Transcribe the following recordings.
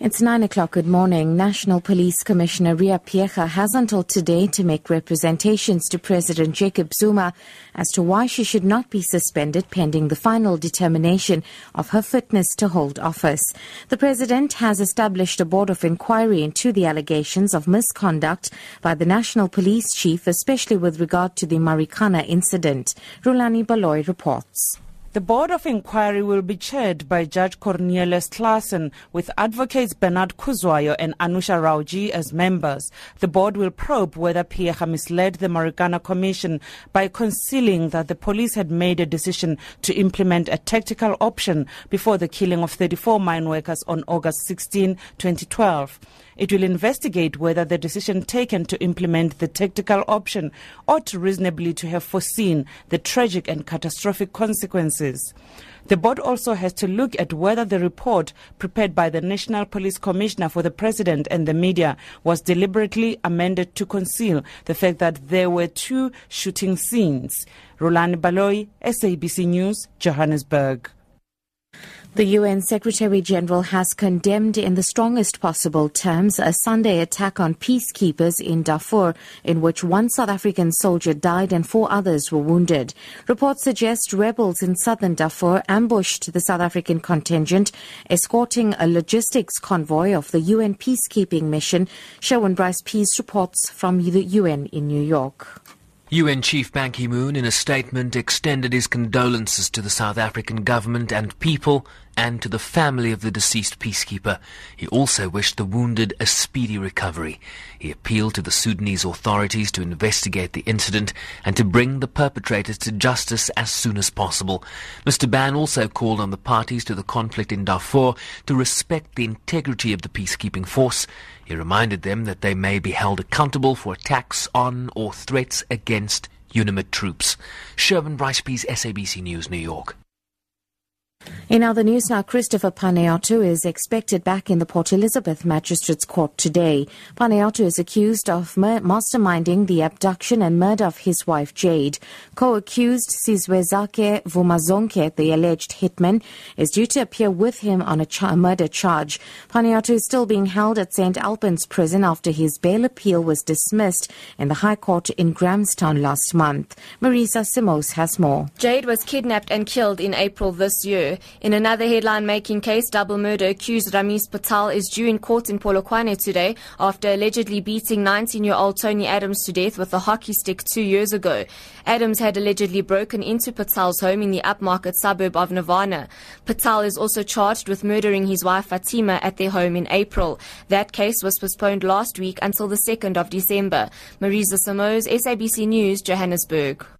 It's 9 o'clock. Good morning. National Police Commissioner Riah Phiyega has until today to make representations to President Jacob Zuma as to why she should not be suspended pending the final determination of her fitness to hold office. The President has established a board of inquiry into the allegations of misconduct by the National Police Chief, especially with regard to the Marikana incident. Rulani Baloy reports. The Board of Inquiry will be chaired by Judge Cornelius Claassen with advocates Bernard Kuzwayo and Anusha Rauji as members. The board will probe whether Phiyega misled the Marikana Commission by concealing that the police had made a decision to implement a tactical option before the killing of 34 mine workers on August 16, 2012. It will investigate whether the decision taken to implement the tactical option ought reasonably to have foreseen the tragic and catastrophic consequences. The board also has to look at whether the report prepared by the National Police Commissioner for the President and the media was deliberately amended to conceal the fact that there were two shooting scenes. Roland Baloy, SABC News, Johannesburg. The UN Secretary General has condemned in the strongest possible terms a Sunday attack on peacekeepers in Darfur, in which one South African soldier died and four others were wounded. Reports suggest rebels in southern Darfur ambushed the South African contingent, escorting a logistics convoy of the UN peacekeeping mission. Sherwin Bryce Pease reports from the UN in New York. UN Chief Ban Ki moon, in a statement, extended his condolences to the South African government and people and to the family of the deceased peacekeeper. He also wished the wounded a speedy recovery. He appealed to the Sudanese authorities to investigate the incident and to bring the perpetrators to justice as soon as possible. Mr. Ban also called on the parties to the conflict in Darfur to respect the integrity of the peacekeeping force. He reminded them that they may be held accountable for attacks on or threats against UNAMID troops. Sherwin Bryce Pease, SABC News, New York. In other news now, Christopher Panayiotou is expected back in the Port Elizabeth Magistrates Court today. Panayiotou is accused of masterminding the abduction and murder of his wife Jade. Co-accused Sizwezakhe Vumazonke, the alleged hitman, is due to appear with him on a murder charge. Panayiotou is still being held at St. Albans prison after his bail appeal was dismissed in the High Court in Grahamstown last month. Marisa Simos has more. Jade was kidnapped and killed in April this year. In another headline making case, double murder accused Ramesh Patel is due in court in Polokwane today after allegedly beating 19 year old Tony Adams to death with a hockey stick two years ago. Adams had allegedly broken into Patel's home in the upmarket suburb of Nirvana. Patel is also charged with murdering his wife Fatima at their home in April. That case was postponed last week until the 2nd of December. Marisa Samos, SABC News, Johannesburg.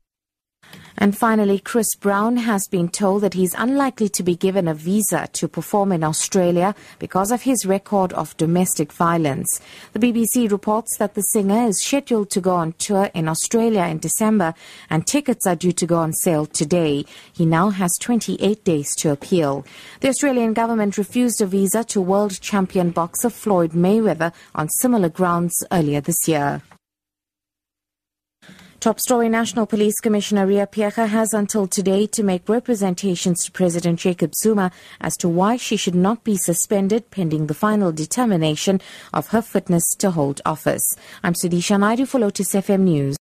And finally, Chris Brown has been told that he's unlikely to be given a visa to perform in Australia because of his record of domestic violence. The BBC reports that the singer is scheduled to go on tour in Australia in December and tickets are due to go on sale today. He now has 28 days to appeal. The Australian government refused a visa to world champion boxer Floyd Mayweather on similar grounds earlier this year. Top story National Police Commissioner Riah Phiyega has until today to make representations to President Jacob Zuma as to why she should not be suspended pending the final determination of her fitness to hold office. I'm Sudisha Naidu for Lotus FM News.